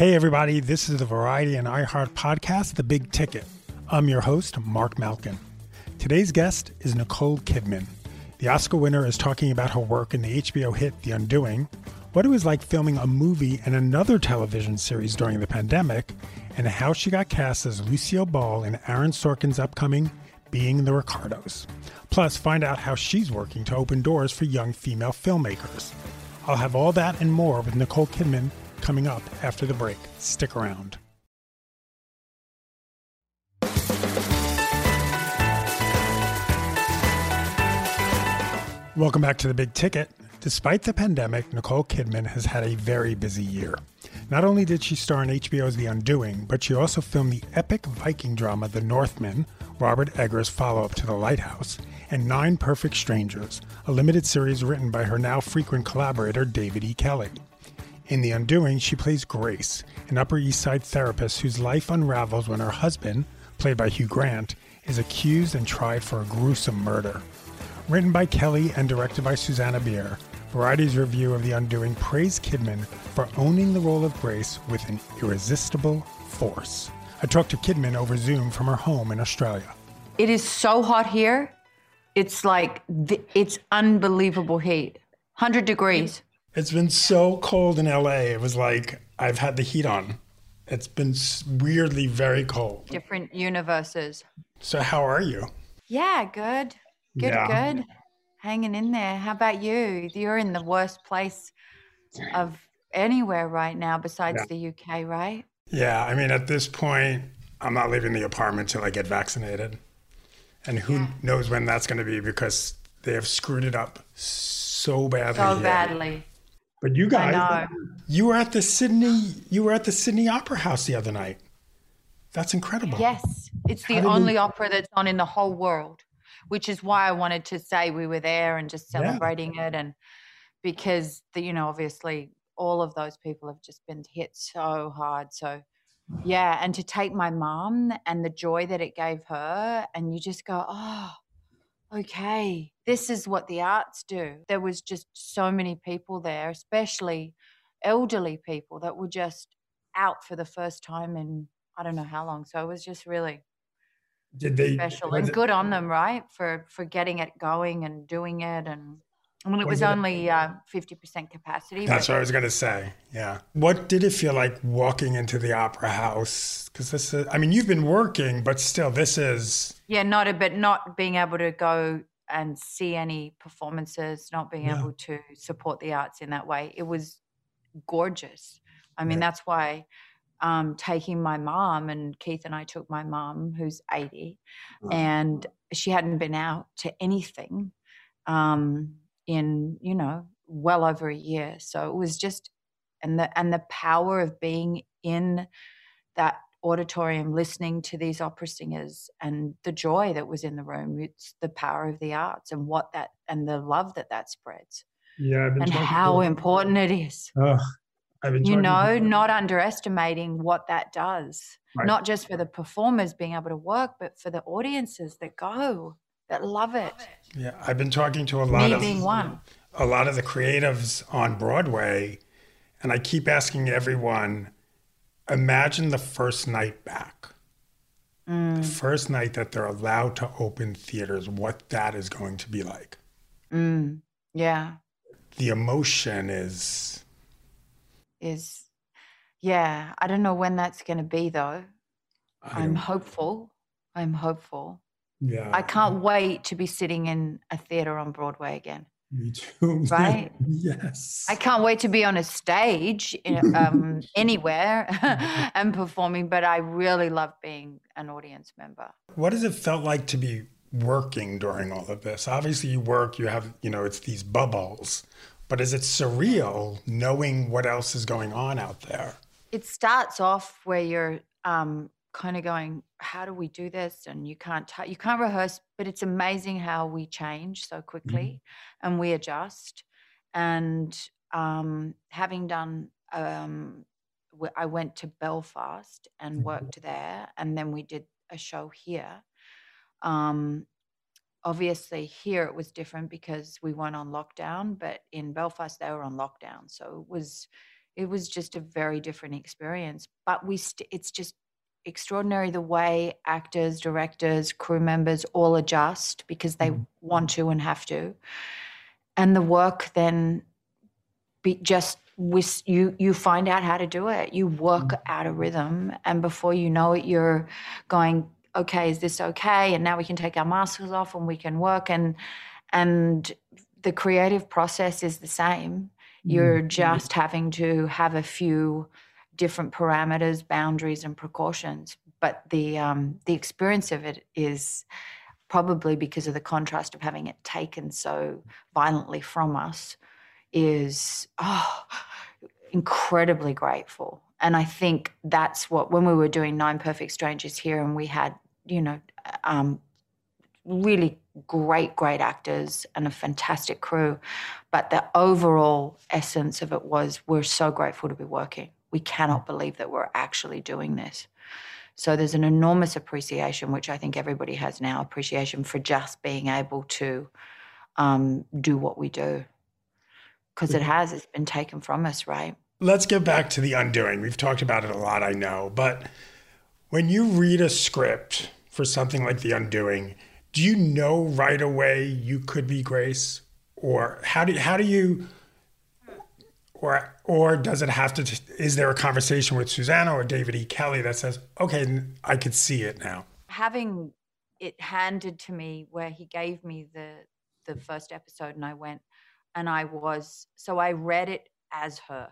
Hey, everybody, this is the Variety and iHeart podcast, The Big Ticket. I'm your host, Mark Malkin. Today's guest is Nicole Kidman. The Oscar winner is talking about her work in the HBO hit The Undoing, what it was like filming a movie and another television series during the pandemic, and how she got cast as Lucille Ball in Aaron Sorkin's upcoming Being the Ricardos. Plus, find out how she's working to open doors for young female filmmakers. I'll have all that and more with Nicole Kidman coming up after the break. Stick around. Welcome back to the Big Ticket. Despite the pandemic, Nicole Kidman has had a very busy year. Not only did she star in HBO's The Undoing, but she also filmed the epic Viking drama The Northman, Robert Eggers' follow up to The Lighthouse, and Nine Perfect Strangers, a limited series written by her now frequent collaborator David E. Kelley. In The Undoing, she plays Grace, an Upper East Side therapist whose life unravels when her husband, played by Hugh Grant, is accused and tried for a gruesome murder. Written by Kelley and directed by Susanna Bier, Variety's review of The Undoing praised Kidman for owning the role of Grace with an irresistible force. I talked to Kidman over Zoom from her home in Australia. It is so hot here. It's like, it's unbelievable heat. 100 degrees. It's been so cold in LA. It was like I've had the heat on. It's been weirdly very cold. Different universes. So, how are you? Yeah, good. Good, Yeah. good. Hanging in there. How about you? You're in the worst place of anywhere right now besides Yeah. the UK, right? Yeah, I mean, at this point, I'm not leaving the apartment till I get vaccinated. And who knows when that's going to be because they have screwed it up so badly. So badly. But you guys, you were at the Sydney, you were at the Sydney Opera House the other night. That's incredible. Yes, it's the How did you- only opera that's on in the whole world, which is why I wanted to say we were there and just Yeah. celebrating it. And because the, you know, obviously all of those people have just been hit so hard. So yeah, and to take my mom and the joy that it gave her, and you just go, oh, okay, this is what the arts do. There was just so many people there, especially elderly people that were just out for the first time in I don't know how long. So it was just really Did they? special and good on them, right? For for getting it going and doing it and Mean it Was was it a- only uh, fifty percent capacity. That's but what I was going to say. Yeah. What did it feel like walking into the opera house? Because this is, I mean, you've been working, but still, this is, yeah, not a bit not being able to go and see any performances, not being Yeah. able to support the arts in that way. It was gorgeous. I mean, that's why um, taking my mom and Keith and I took my mom, who's 80, Wow. and she hadn't been out to anything um, in, you know, well over a year. So it was just, and the and the power of being in that auditorium listening to these opera singers and the joy that was in the room it's the power of the arts and what that and the love that that spreads yeah, I've been and how important it is Ugh, I've been you know not underestimating what that does Right. not just for the performers being able to work but for the audiences that go that love it. Yeah, I've been talking to a lot me of being one. a lot of the creatives on Broadway, and I keep asking everyone, imagine the first night back. Mm. The first night that they're allowed to open theaters, what that is going to be like. mm, yeah. The emotion is is yeah i don't know when that's going to be though. I'm hopeful. I'm hopeful yeah. I can't wait to be sitting in a theater on Broadway again. Me too. Right? yes. I can't wait to be on a stage in- um, anywhere and performing, but I really love being an audience member. What has it felt like to be working during all of this? Obviously, you work, you have, you know, it's these bubbles, but is it surreal knowing what else is going on out there? It starts off where you're um, kind of going, "How do we do this?" And you can't t- you can't rehearse, but it's amazing how we change so quickly and we adjust. And um, having done, um, w- I went to Belfast and Mhm. worked there, and then we did a show here. Um, obviously, here it was different because we weren't on lockdown, but in Belfast they were on lockdown, so it was it was just a very different experience. But we st- it's just extraordinary the way actors, directors, crew members all adjust because they Mhm. want to and have to, and the work then be just with you you find out how to do it. You work mm. out a rhythm and before you know it you're going okay is this okay? And now we can take our masks off and we can work. And and the creative process is the same. Mm-hmm. You're mm-hmm. just having to have a few different parameters boundaries and precautions but the um the experience of it is probably because of the contrast of having it taken so violently from us is oh incredibly grateful. And i think that's what when we were doing nine perfect strangers here and we had you know um really great great actors and a fantastic crew but the overall essence of it was we're so grateful to be working we cannot believe that we're actually doing this. So there's an enormous appreciation which i think everybody has now appreciation for just being able to um, do what we do. Because it has it's been taken from us right? Let's get back to the undoing. We've talked about it a lot, I know, but when you read a script for something like The Undoing, do you know right away you could be Grace, or how do how do you, or or does it have to? Just, is there a conversation with Susanna or David E. Kelley that says, "Okay, I could see it now"? having it handed to me where he gave me the the first episode and I went and I was so I read it as her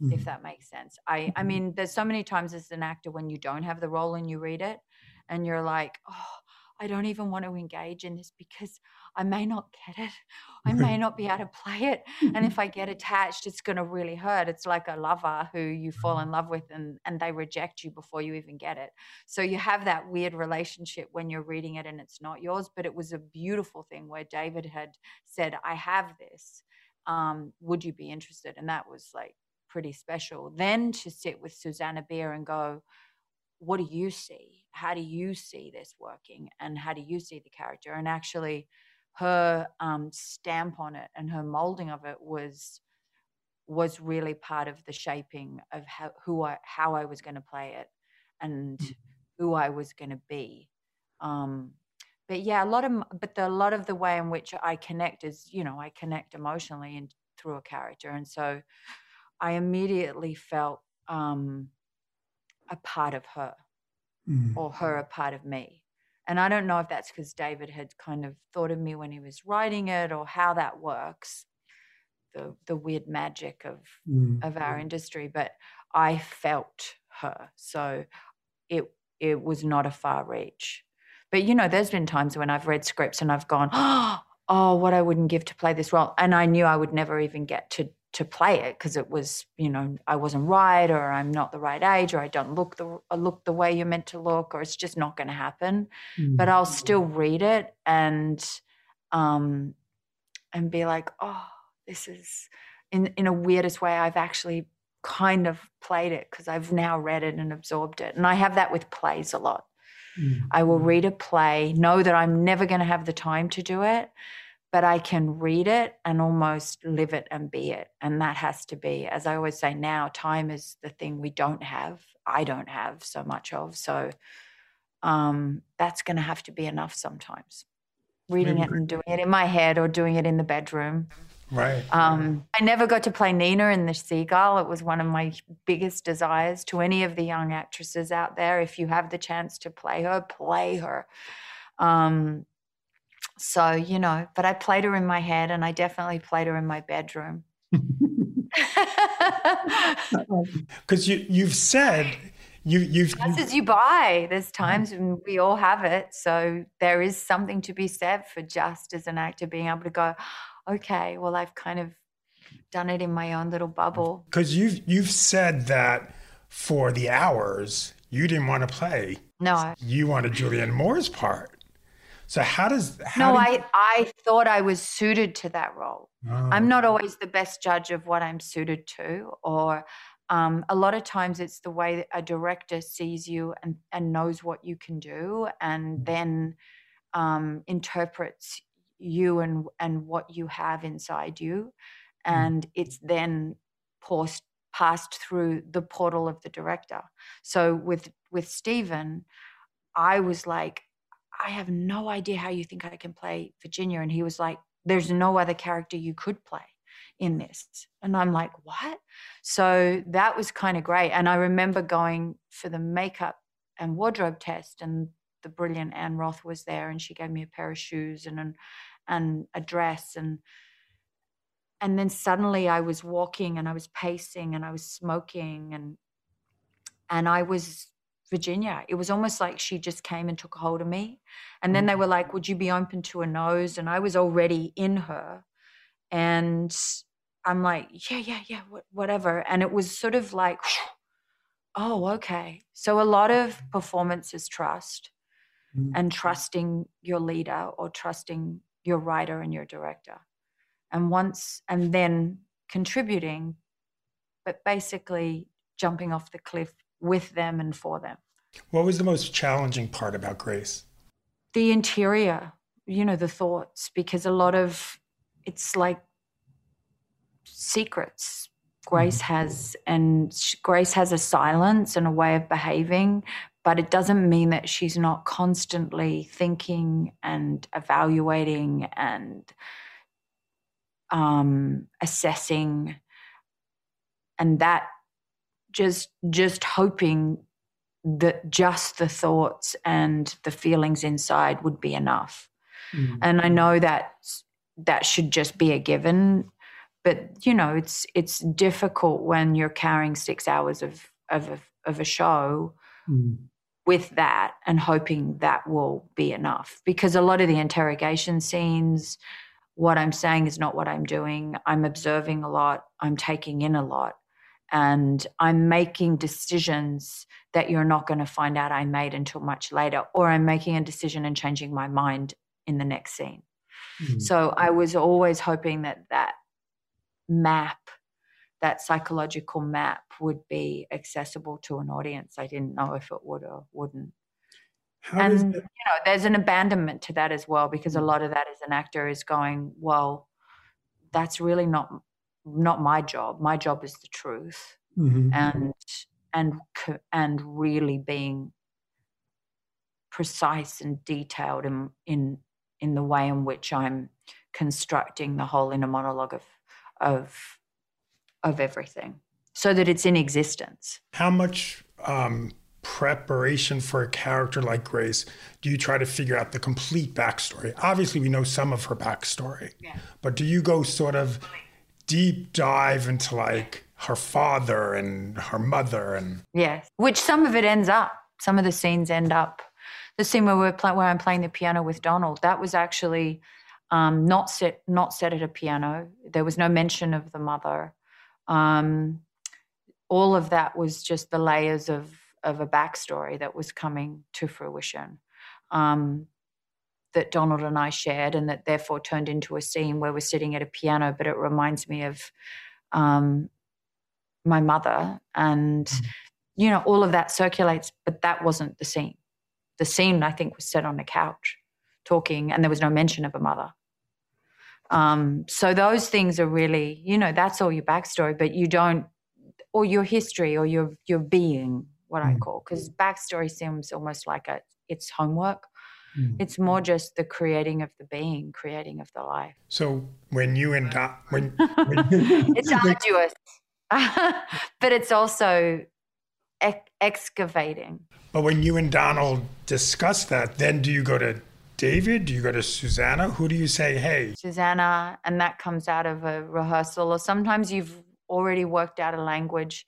mm-hmm. if that makes sense. I I mm-hmm. mean there's so many times as an actor when you don't have the role and you read it and you're like, "Oh, I don't even want to engage in this because I may not get it. I may not be able to play it. And if I get attached, it's going to really hurt. It's like a lover who you fall in love with and, and they reject you before you even get it. So you have that weird relationship when you're reading it and it's not yours. But it was a beautiful thing where David had said, I have this. Um, would you be interested? And that was like pretty special. Then to sit with Susanna Bier and go, what do you see? How do you see this working? And how do you see the character? And actually, her um, stamp on it and her molding of it was was really part of the shaping of how who I how I was going to play it and who I was going to be. Um, but yeah, a lot of but the, a lot of the way in which I connect is you know I connect emotionally and through a character, and so I immediately felt um, a part of her Mm. or her a part of me. And I don't know if that's because David had kind of thought of me when he was writing it or how that works, the the weird magic of Mm. of our industry. But I felt her, so it it was not a far reach. But you know, there's been times when I've read scripts and I've gone, oh, what I wouldn't give to play this role, and I knew I would never even get to to play it because it was, you know, I wasn't right, or I'm not the right age, or I don't look the uh, look the way you're meant to look, or it's just not going to happen. But I'll still read it and um and be like, oh, this is in in a weirdest way. I've actually kind of played it because I've now read it and absorbed it, and I have that with plays a lot. I will read a play, know that I'm never going to have the time to do it, but I can read it and almost live it and be it. And that has to be, as I always say now, time is the thing we don't have. I don't have so much of. So um, that's going to have to be enough sometimes. Reading it and doing it in my head or doing it in the bedroom. Right. Um, I never got to play Nina in The Seagull. It was one of my biggest desires to any of the young actresses out there. If you have the chance to play her, play her. Um, So, you know, but I played her in my head and I definitely played her in my bedroom. Because you you've said you you've Just as you buy, there's mm-hmm. times when we all have it. So there is something to be said for just as an actor being able to go, okay, well, I've kind of done it in my own little bubble. because you've you've said that for the hours you didn't want to play. No, You wanted Julianne Moore's part. So how does how no, do you- I, I thought I was suited to that role. Oh. I'm not always the best judge of what I'm suited to, or um, a lot of times it's the way that a director sees you and, and knows what you can do, and then um, interprets you and and what you have inside you, and it's then passed passed through the portal of the director. So with with Stephen, I was like, I have no idea how you think I can play Virginia, and he was like, There's no other character you could play in this. And I'm like, what? So that was kind of great. And I remember going for the makeup and wardrobe test, and the brilliant Anne Roth was there, and she gave me a pair of shoes and an, and a dress, and and then suddenly I was walking and I was pacing and I was smoking and and I was Virginia. It was almost like she just came and took hold of me. And then they mm. were like, Would you be open to a nose? And I was already in her. And I'm like, Yeah, yeah, yeah, whatever. And it was sort of like, Oh, okay. So a lot of performance is trust mm. and trusting your leader or trusting your writer and your director. And once, and then contributing, but basically jumping off the cliff with them and for them. What was the most challenging part about Grace? the interior, you know, the thoughts, because a lot of it's like secrets. Grace has, and Grace has a silence and a way of behaving, but it doesn't mean that she's not constantly thinking and evaluating and um, assessing, and that just just hoping that just the thoughts and the feelings inside would be enough. Mm. And I know that that should just be a given, but you know, it's it's difficult when you're carrying six hours of of a, of a show mm. with that and hoping that will be enough. Because a lot of the interrogation scenes, what I'm saying is not what I'm doing. I'm observing a lot. I'm taking in a lot and I'm making decisions that you're not going to find out I made until much later, or I'm making a decision and changing my mind in the next scene. Hmm. So I was always hoping that that map, that psychological map, would be accessible to an audience. I didn't know if it would or wouldn't. How and does you know, there's an abandonment to that as well, because a hmm. lot of that as an actor is going, well, that's really not not my job. My job is the truth and and and really being precise and detailed in in in the way in which I'm constructing the whole inner monologue of of of everything so that it's in existence. how much um, preparation for a character like Grace do you try to figure out the complete backstory? Obviously, we know some of her backstory, but do you go sort of deep dive into like her father and her mother and Yes, which some of it ends up. Some of the scenes end up. The scene where we're where I'm playing the piano with Donald, that was actually um, not set not set at a piano. There was no mention of the mother. Um, all of that was just the layers of of a backstory that was coming to fruition. Um, that Donald and I shared, and that therefore turned into a scene where we're sitting at a piano. But it reminds me of um, my mother, and you know, all of that circulates, but that wasn't the scene. The scene, I think, was set on a couch talking, and there was no mention of a mother. Um, so those things are really, you know, that's all your backstory, but you don't, or your history, or your your being, what I call, because backstory seems almost like a it's homework. It's more just the creating of the being, creating of the life. so when you and Don, when, when It's arduous, but it's also ex- excavating. but when you and Donald discuss that, then do you go to David? Do you go to Susanna? Who do you say, hey? Susanna, and that comes out of a rehearsal, or sometimes you've already worked out a language.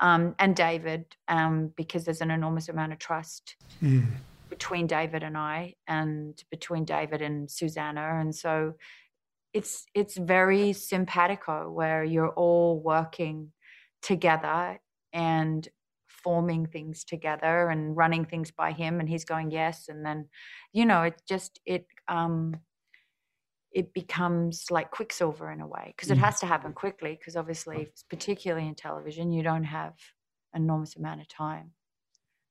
Um, and David, um, because there's an enormous amount of trust Mm. Between David and I, and between David and Susanna, and so it's it's very simpatico where you're all working together and forming things together and running things by him and he's going yes. And then you know it just it um it becomes like quicksilver in a way because it has to happen quickly because obviously particularly in television you don't have an enormous amount of time.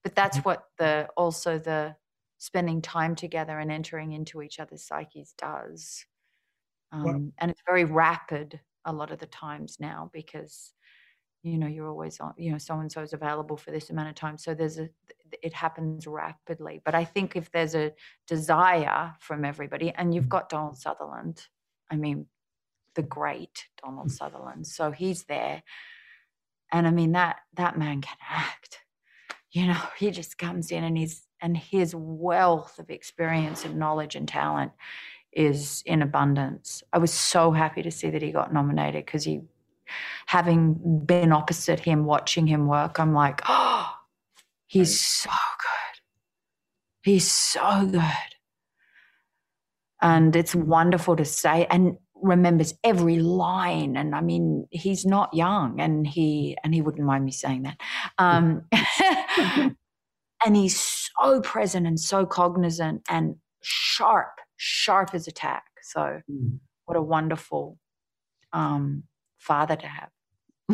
But that's what the also the spending time together and entering into each other's psyches does Well- um, and it's very rapid a lot of the times now because you know you're always on you know so and so is available for this amount of time. So there's a it happens rapidly. But i think if there's a desire from everybody and you've got donald sutherland i mean the great donald sutherland so he's there. And i mean that that man can act you know he just comes in and he's and his wealth of experience and knowledge and talent is in abundance. I was so happy to see that he got nominated because he having been opposite him watching him work i'm like oh he's so good. He's so good. And it's wonderful to say and remembers every line and i mean he's not young and he and he wouldn't mind me saying that. Um and he's so present and so cognizant and sharp sharp as a tack. So what a wonderful um father to have.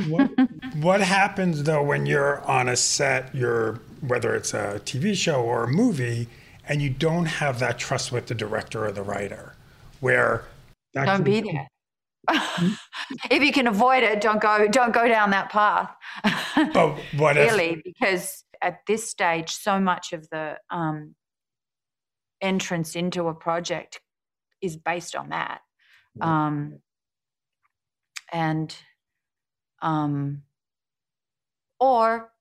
What, what happens though when you're on a set, you're whether it's a TV show or a movie, and you don't have that trust with the director or the writer, where that don't can- be there. If you can avoid it don't go don't go down that path. But what if really because at this stage so much of the um, entrance into a project is based on that. Um, and um, or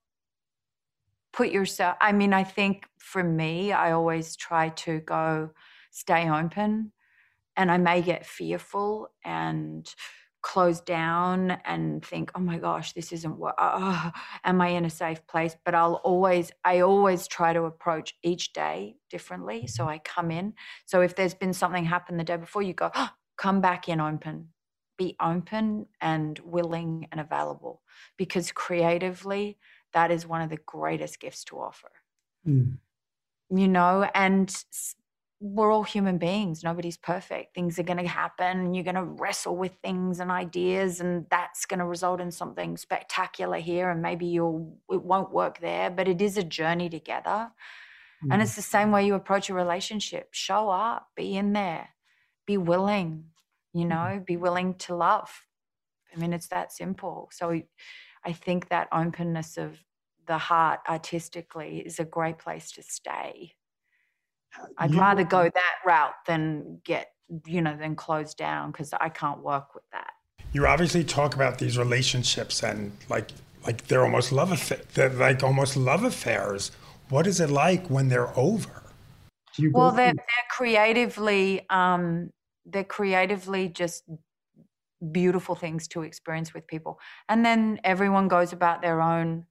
put yourself i mean i think for me i always try to go stay open and i may get fearful and close down and think oh my gosh this isn't what uh, am i in a safe place? But i'll always i always try to approach each day differently so i come in. So if there's been something happen the day before you go "Oh, come back in open. Be open and willing and available. Because creatively that is one of the greatest gifts to offer. Mm. you know and we're all human beings. Nobody's perfect. Things are going to happen and you're going to wrestle with things and ideas and that's going to result in something spectacular here and maybe you'll it won't work there but it is a journey together. And mm. it's the same way you approach a relationship. Show up be in there be willing you mm. know be willing to love. I mean it's that simple. So i think that openness of the heart artistically is a great place to stay i'd You- rather go that route than get you know than close down because i can't work with that you obviously talk about these relationships and like like they're almost love affa- they're like almost love affairs. What is it like when they're over? You well they're, they're creatively um they're creatively just beautiful things to experience with people and then everyone goes about their own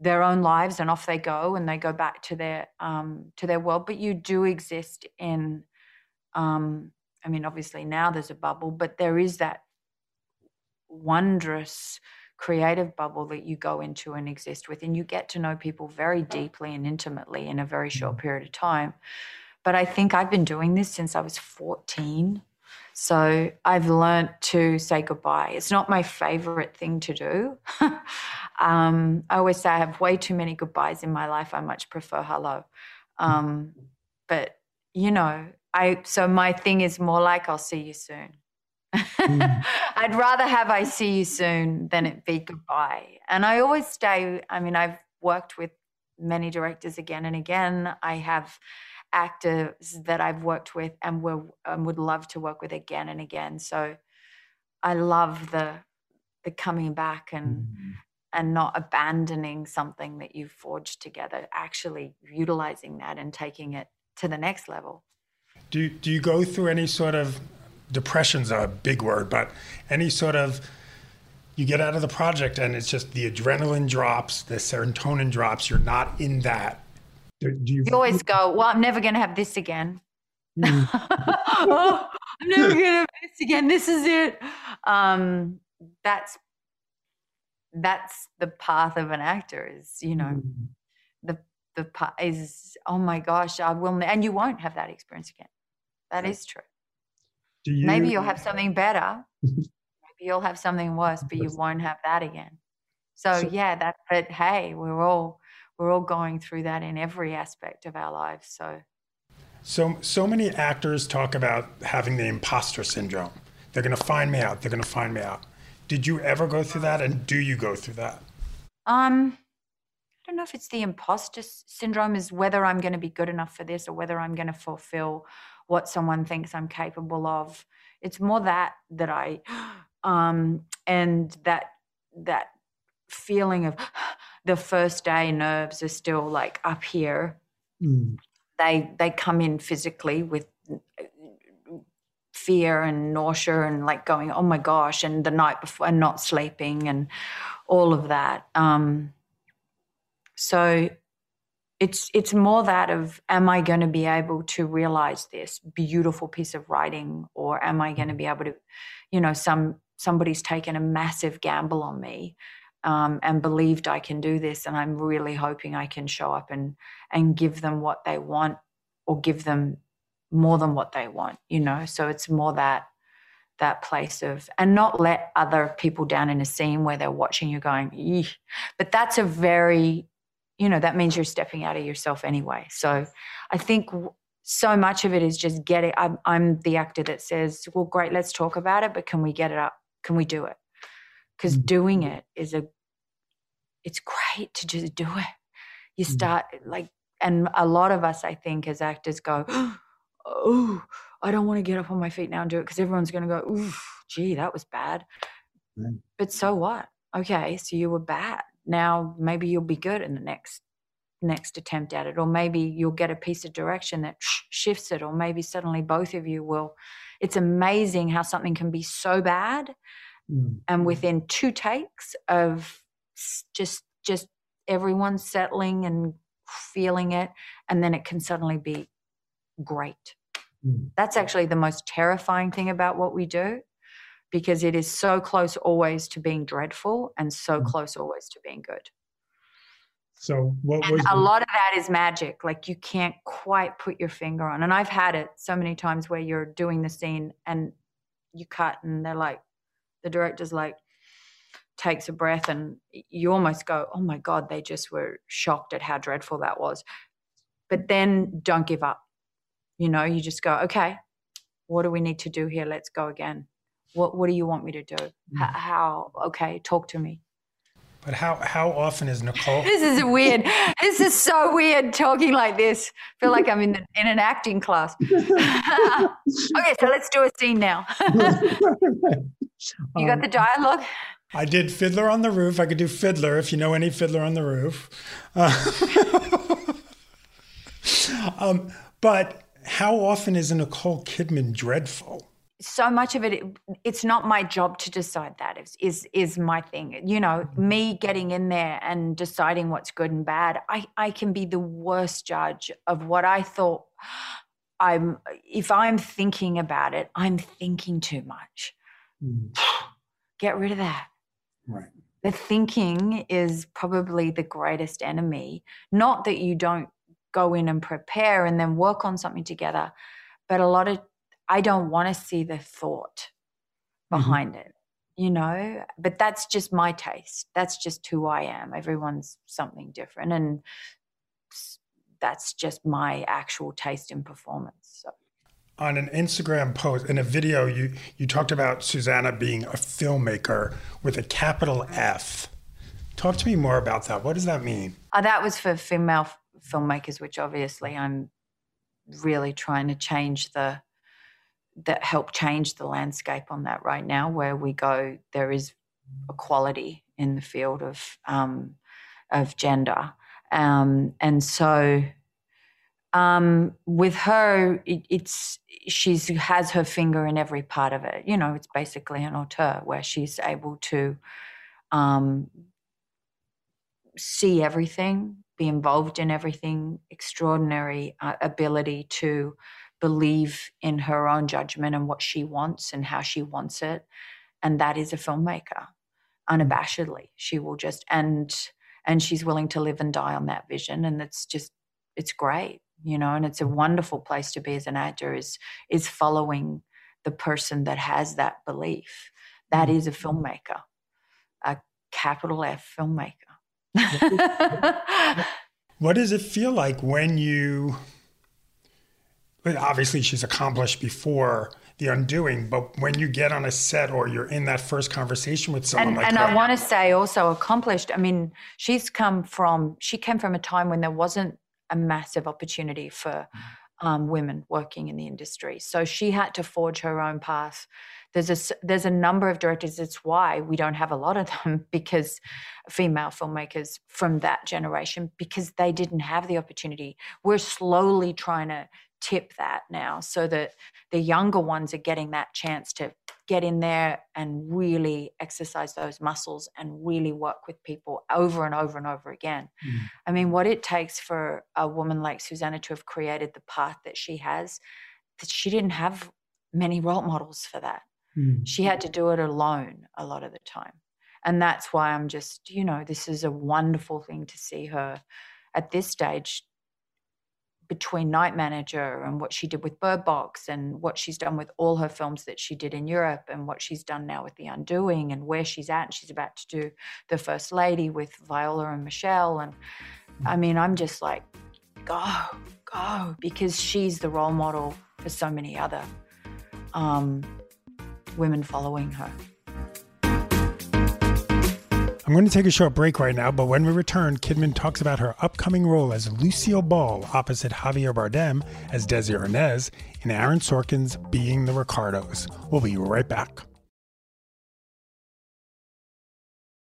their own lives and off they go and they go back to their um to their world. But you do exist in um i mean obviously now there's a bubble but there is that wondrous creative bubble that you go into and exist with. And you get to know people very deeply and intimately in a very short period of time. But i think i've been doing this since i was 14 so i've learned to say goodbye. It's not my favorite thing to do. Um, i always say i have way too many goodbyes in my life. I much prefer hello. Um, but you know i so my thing is more like i'll see you soon. I'd rather have I see you soon than it be goodbye. And I always stay, I mean, I've worked with many directors again and again. I have actors that I've worked with and will and would love to work with again and again. So I love the the coming back and mm. and not abandoning something that you've forged together, actually utilizing that and taking it to the next level. Do do you go through any sort of depression's a big word, but any sort of you get out of the project and it's just the adrenaline drops, the serotonin drops. You're not in that. Do, you, you, always go, well, I'm never going to have this again. Mm. oh, I'm never going to have this again. This is it. Um, that's that's the path of an actor. Is you know, mm. the the path is oh my gosh, I will, and you won't have that experience again. That is true. You, Maybe you'll have something better. Maybe you'll have something worse, but you won't have that again. So, so yeah, that. But hey, we're all we're all going through that in every aspect of our lives. So. So so many actors talk about having the imposter syndrome. They're going to find me out. They're going to find me out. Did you ever go through that, and do you go through that? Um, I don't know if it's the imposter syndrome, is whether I'm going to be good enough for this, or whether I'm going to fulfill what someone thinks I'm capable of. It's more that that I, um, and that that feeling of the first day nerves are still like up here. Mm. They they come in physically with fear and nausea and like going, oh my gosh, and the night before and not sleeping and all of that. Um, so it's it's more that of am i going to be able to realize this beautiful piece of writing or am i going to be able to you know some somebody's taken a massive gamble on me um, and believed i can do this and i'm really hoping i can show up and and give them what they want or give them more than what they want you know so it's more that that place of and not let other people down in a scene where they're watching you going Eeh. but that's a very you know that means you're stepping out of yourself anyway so i think so much of it is just getting I'm, I'm the actor that says well great let's talk about it but can we get it up can we do it because mm-hmm. doing it is a it's great to just do it you mm. start mm-hmm. like and a lot of us i think as actors go oh i don't want to get up on my feet now and do it because everyone's going to go ooh gee that was bad mm-hmm. but so what okay so you were bad now maybe you'll be good in the next next attempt at it or maybe you'll get a piece of direction that shifts it or maybe suddenly both of you will it's amazing how something can be so bad mm. and within two takes of just just everyone settling and feeling it and then it can suddenly be great mm. that's actually the most terrifying thing about what we do because it is so close always to being dreadful and so mm. close always to being good. So what was a the- lot of that is magic. Like you can't quite put your finger on. And I've had it so many times where you're doing the scene and you cut and they're like the director's like takes a breath and you almost go, "Oh my god, they just were shocked at how dreadful that was." But then don't give up. You know, you just go, "Okay, what do we need to do here? Let's go again." What What do you want me to do? Mm. How? Okay, talk to me. But how how often is Nicole? this is weird. this is so weird talking like this. I feel like I'm in the, in an acting class. okay, so let's do a scene now. you got the dialogue. I did Fiddler on the Roof. I could do Fiddler if you know any Fiddler on the Roof. Uh, um, but how often is a Nicole Kidman dreadful? so much of it it's not my job to decide that is is is my thing you know mm-hmm. me getting in there and deciding what's good and bad i i can be the worst judge of what i thought i'm if i'm thinking about it i'm thinking too much mm. get rid of that right the thinking is probably the greatest enemy not that you don't go in and prepare and then work on something together but a lot of I don't want to see the thought mm-hmm. behind mm-hmm. it, you know? But that's just my taste. That's just who I am. Everyone's something different. And that's just my actual taste in performance. So. On an Instagram post, in a video, you, you talked about Susanna being a filmmaker with a capital F. Talk to me more about that. What does that mean? Oh, that was for female filmmakers, which obviously I'm really trying to change the that help change the landscape on that right now, where we go, there is equality in the field of um, of gender, um, and so um, with her, it, it's she's has her finger in every part of it. You know, it's basically an auteur where she's able to um, see everything, be involved in everything. Extraordinary uh, ability to believe in her own judgment and what she wants and how she wants it, and that is a filmmaker. Unabashedly, she will just and and she's willing to live and die on that vision, and it's just it's great you know and it's a wonderful place to be as an actor is is following the person that has that belief that is a Mm-hmm. filmmaker a capital f filmmaker What does it feel like when you? Obviously, she's accomplished before the undoing, but when you get on a set or you're in that first conversation with someone and, like and I want to say also accomplished. I mean, she's come from she came from a time when there wasn't a massive opportunity for um, women working in the industry, so she had to forge her own path. There's a there's a number of directors. It's why we don't have a lot of them because female filmmakers from that generation because they didn't have the opportunity. We're slowly trying to tip that now so that the younger ones are getting that chance to get in there and really exercise those muscles and really work with people over and over and over again. Mm. I mean, what it takes for a woman like Susanna to have created the path that she has, that she didn't have many role models for that. Mm. She had to do it alone a lot of the time. And that's why I'm just, you know, this is a wonderful thing to see her at this stage between Night Manager and what she did with Bird Box and what she's done with all her films that she did in Europe and what she's done now with The Undoing and where she's at. And she's about to do The First Lady with Viola and Michelle. And I mean, I'm just like, go, go, because she's the role model for so many other um, women following her. I'm going to take a short break right now, but when we return, Kidman talks about her upcoming role as Lucille Ball opposite Javier Bardem as Desi Arnaz in Aaron Sorkin's Being the Ricardos. We'll be right back.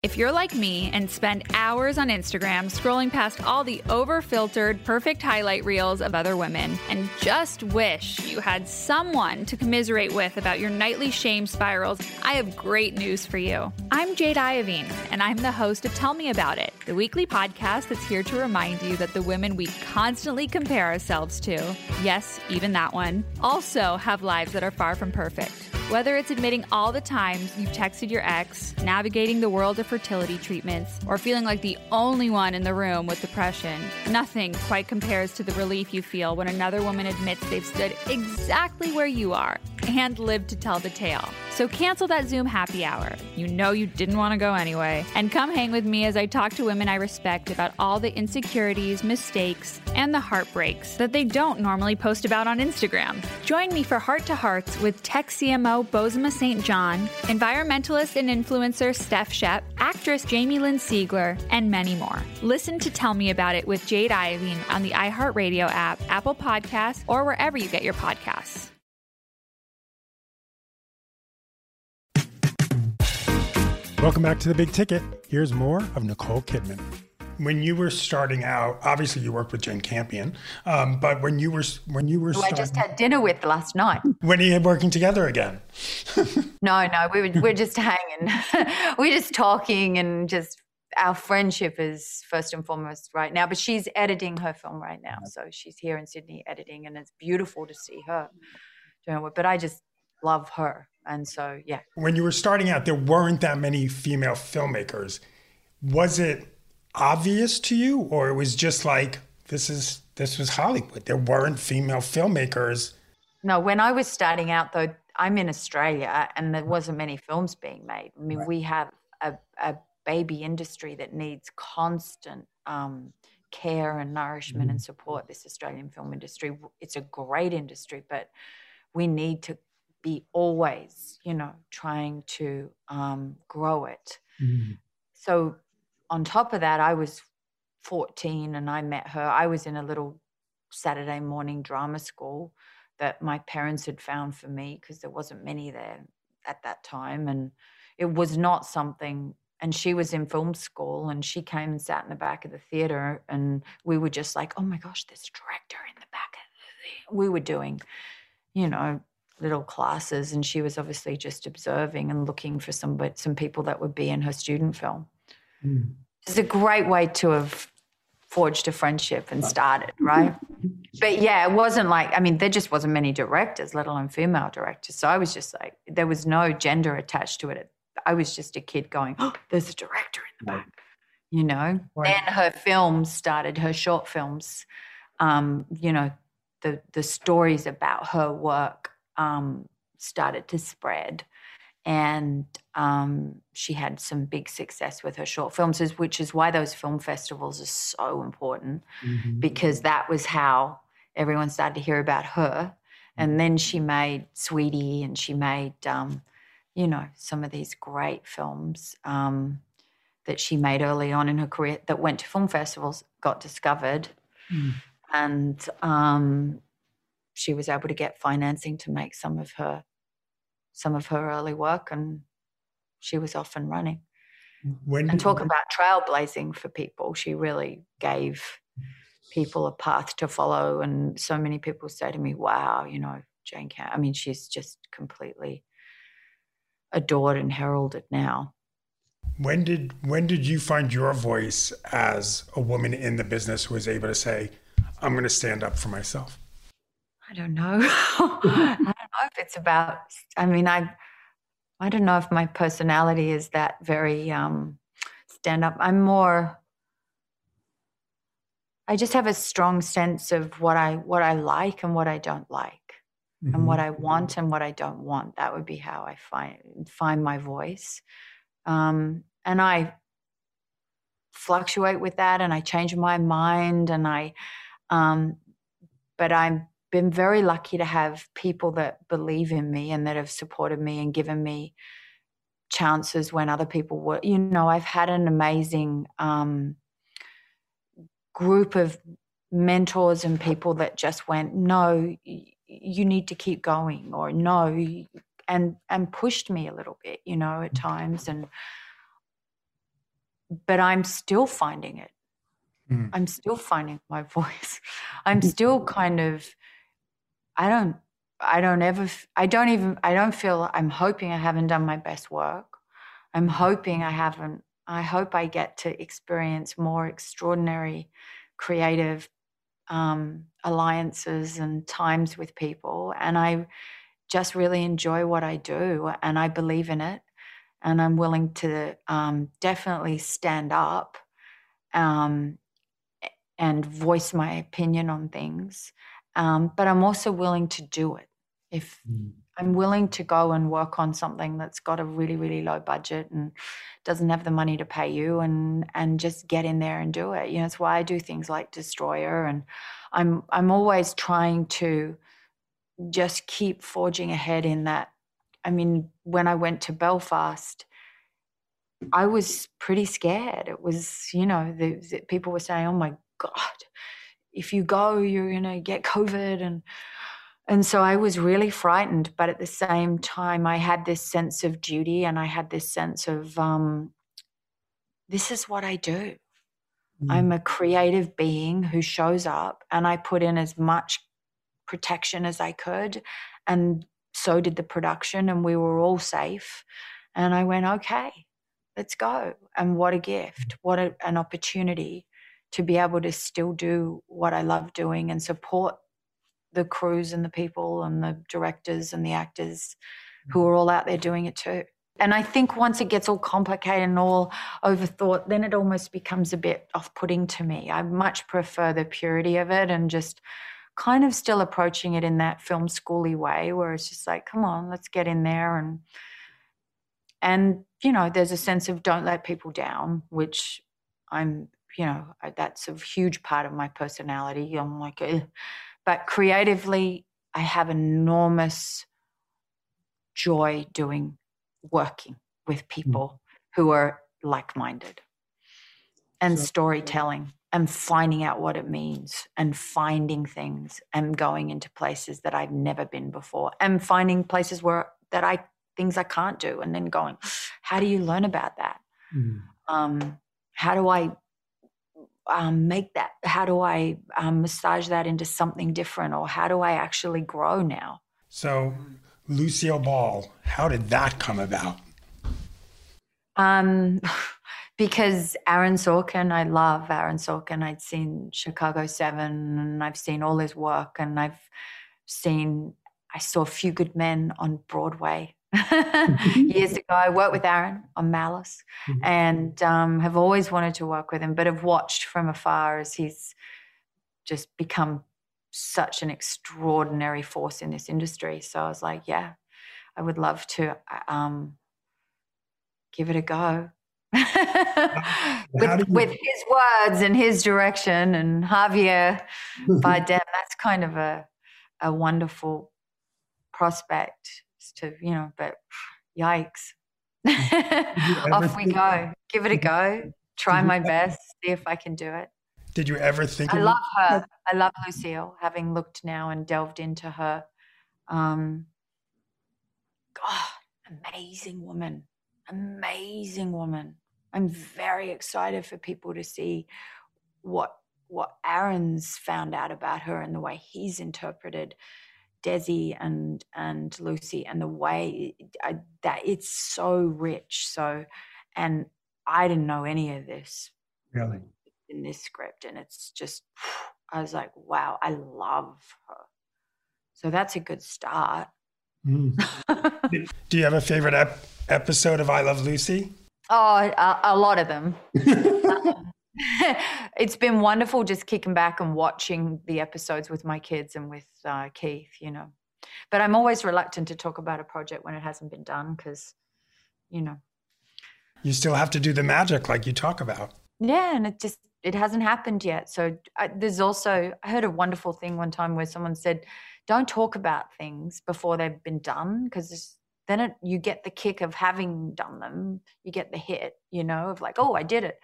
If you're like me and spend hours on Instagram scrolling past all the over filtered, perfect highlight reels of other women and just wish you had someone to commiserate with about your nightly shame spirals, I have great news for you. I'm Jade Iovine, and I'm the host of Tell Me About It, the weekly podcast that's here to remind you that the women we constantly compare ourselves to, yes, even that one, also have lives that are far from perfect. Whether it's admitting all the times you've texted your ex, navigating the world of fertility treatments, or feeling like the only one in the room with depression, nothing quite compares to the relief you feel when another woman admits they've stood exactly where you are and lived to tell the tale. So cancel that Zoom happy hour. You know you didn't want to go anyway. And come hang with me as I talk to women I respect about all the insecurities, mistakes, and the heartbreaks that they don't normally post about on Instagram. Join me for Heart to Hearts with tech CMO Bozoma St. John, environmentalist and influencer Steph Shep, actress Jamie Lynn Sigler, and many more. Listen to Tell Me About It with Jade Iovine on the iHeartRadio app, Apple Podcasts, or wherever you get your podcasts. Welcome back to the Big Ticket. Here's more of Nicole Kidman. When you were starting out, obviously you worked with Jane Campion, um, but when you were when you were Who I just had dinner with last night. when are you were working together again, No, no, we were, we're just hanging. we're just talking and just our friendship is first and foremost right now. But she's editing her film right now. So she's here in Sydney editing and it's beautiful to see her doing it. But I just love her. And so, yeah. when you were starting out, there weren't that many female filmmakers. Was it obvious to you, or it was just like this is this was Hollywood? There weren't female filmmakers. No, when I was starting out, though, I'm in Australia and there wasn't many films being made. I mean, we have a, a baby industry that needs constant um, care and nourishment and support. This Australian film industry, it's a great industry, but we need to be always, you know, trying to um, grow it. So, on top of that, I was 14 and I met her. I was in a little Saturday morning drama school that my parents had found for me because there wasn't many there at that time. And it was not something and she was in film school and she came and sat in the back of the theater and we were just like oh my gosh there's a director in the back of the theater. we were doing you know little classes and she was obviously just observing and looking for some some people that would be in her student film. Mm. it's a great way to have forged a friendship and started right? But yeah it wasn't like i mean there just wasn't many directors let alone female directors. So i was just like there was no gender attached to it. I was just a kid going, oh, there's a director in the back, you know. Right. Then her films started, her short films, um, you know, the the stories about her work um, started to spread, and um, she had some big success with her short films, which is why those film festivals are so important, mm-hmm. because that was how everyone started to hear about her. And then she made Sweetie, and she made um, you know, some of these great films um, that she made early on in her career that went to film festivals, got discovered, mm. and um, she was able to get financing to make some of her some of her early work, and she was off and running. When and talk about trailblazing for people, she really gave people a path to follow. And so many people say to me, "Wow, you know, Jane. I mean, she's just completely." adored and heralded now. When did when did you find your voice as a woman in the business who was able to say, "I'm going to stand up for myself"? I don't know. I don't know if it's about. I mean, I I don't know if my personality is that very um, stand up. I'm more. I just have a strong sense of what I what I like and what I don't like mm-hmm. and what I want and what I don't want. That would be how I find find my voice. Um, and I fluctuate with that and I change my mind and I um, but I've been very lucky to have people that believe in me and that have supported me and given me chances when other people were you know I've had an amazing um, group of mentors and people that just went no you need to keep going or no and and pushed me a little bit you know at times and but i'm still finding it mm. i'm still finding my voice i'm still kind of i don't i don't ever i don't even i don't feel i'm hoping i haven't done my best work i'm hoping i haven't i hope i get to experience more extraordinary creative um, alliances and times with people. And I just really enjoy what I do and I believe in it. And I'm willing to um, definitely stand up um, and voice my opinion on things. Um, but I'm also willing to do it. If mm. I'm willing to go and work on something that's got a really, really low budget and doesn't have the money to pay you and and just get in there and do it. You know, it's why I do things like Destroyer and I'm I'm always trying to just keep forging ahead in that. I mean, when I went to Belfast, I was pretty scared. It was, you know, the, the people were saying, "Oh my god, if you go, you're gonna get COVID," and and so I was really frightened. But at the same time, I had this sense of duty, and I had this sense of, um, this is what I do. Mm. I'm a creative being who shows up and I put in as much protection as I could. And so did the production, and we were all safe. And I went, okay, let's go. And what a gift, what a, an opportunity to be able to still do what I love doing and support the crews and the people and the directors and the actors who mm. are all out there doing it too. And I think once it gets all complicated and all overthought, then it almost becomes a bit off putting to me. I much prefer the purity of it and just kind of still approaching it in that film schooly way where it's just like, come on, let's get in there and and you know, there's a sense of don't let people down, which I'm, you know, that's a huge part of my personality. I'm like, eh. but creatively, I have enormous joy doing working with mm. people who are like minded and storytelling and finding out what it means and finding things and going into places that I've never been before and finding places where that I things I can't do and then going how do you learn about that Mhm. Um, how do I um, make that? How do I um, massage that into something different, or how do I actually grow now? So, Lucille Ball, how did that come about? Um, because Aaron Sorkin, I love Aaron Sorkin. I'd seen Chicago Seven, and I've seen all his work, and I've seen. I saw A Few Good Men on Broadway years ago. I worked with Aaron on Malice, Mhm. and um, have always wanted to work with him, but have watched from afar as he's just become such an extraordinary force in this industry. So I was like, yeah, I would love to um, give it a go. With, you- with his words and his direction and Javier Bardem, that's kind of a a wonderful prospect to you know, but yikes. Off we think- go. Give it a go. Try my best. See if I can do it. Did you ever think I love her. I love Lucille, having looked now and delved into her. Um, God, amazing woman. Amazing woman. I'm very excited for people to see what what Aaron's found out about her and the way he's interpreted Desi and and Lucy and the way I, that it's so rich. So, and I didn't know any of this really? in this script and it's just i was like wow i love her so that's a good start Mm. Do you have a favorite ep- episode of I Love Lucy? oh a, a lot of them it's been wonderful just kicking back and watching the episodes with my kids and with uh, keith you know but i'm always reluctant to talk about a project when it hasn't been done because you know You still have to do the magic like you talk about. Yeah, and it just it hasn't happened yet. So I, there's also I heard a wonderful thing one time where someone said, "Don't talk about things before they've been done because then it, you get the kick of having done them. You get the hit, you know, of like, oh, I did it,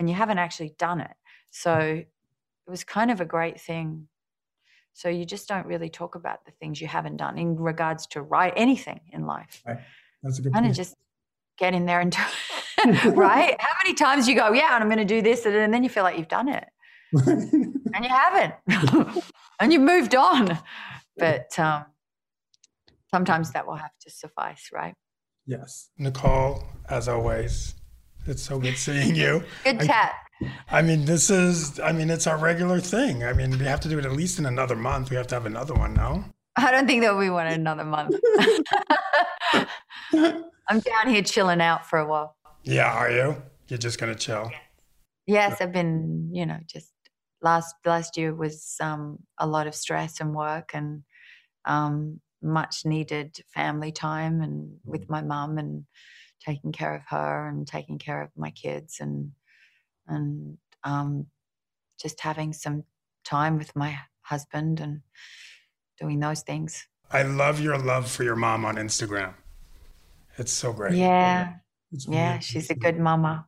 and you haven't actually done it. So it was kind of a great thing. So you just don't really talk about the things you haven't done in regards to write anything in life. Right. That's a good Kind of just get in there and do it, right? How many times you go, yeah, and I'm going to do this, and then you feel like you've done it, and you haven't, and you've moved on. But um, sometimes that will have to suffice, right? yes. Nicole, as always, it's so good seeing you. Good chat. I mean, this is, I mean, it's our regular thing. I mean, we have to do it at least in another month. We have to have another one now. I don't think there'll be one in another month. I'm down here chilling out for a while. Yeah, are you? You're just going to chill. Yes, I've been, you know, just last last year was um, a lot of stress and work and um, much needed family time and with my mum and taking care of her and taking care of my kids and and um, just having some time with my husband and doing those things. I love your love for your mom on Instagram. It's so great. Yeah, yeah, she's a good mama.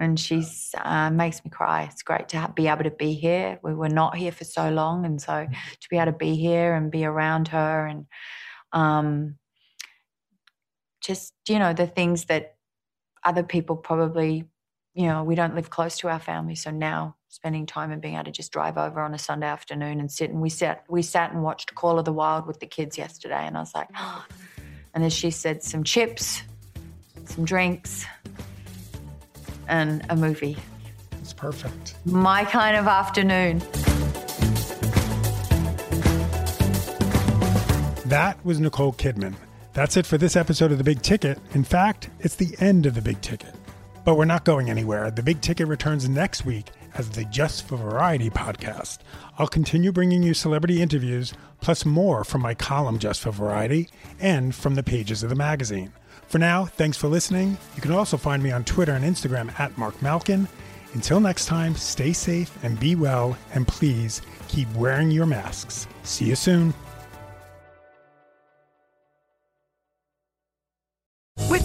And she's uh, makes me cry. It's great to ha- be able to be here. We were not here for so long, and so to be able to be here and be around her, and um, just you know the things that other people probably, you know, we don't live close to our family. So now spending time and being able to just drive over on a Sunday afternoon and sit and we sat we sat and watched Call of the Wild with the kids yesterday, and I was like, oh. and then she said some chips, some drinks, and a movie. It's perfect. My kind of afternoon. That was Nicole Kidman. That's it for this episode of The Big Ticket. In fact, it's the end of The Big Ticket. But we're not going anywhere. The Big Ticket returns next week as the Just for Variety podcast. I'll continue bringing you celebrity interviews, plus more from my column Just for Variety and from the pages of the magazine. For now, thanks for listening. You can also find me on Twitter and Instagram at Marc Malkin. Until next time, stay safe and be well, and please keep wearing your masks. See you soon.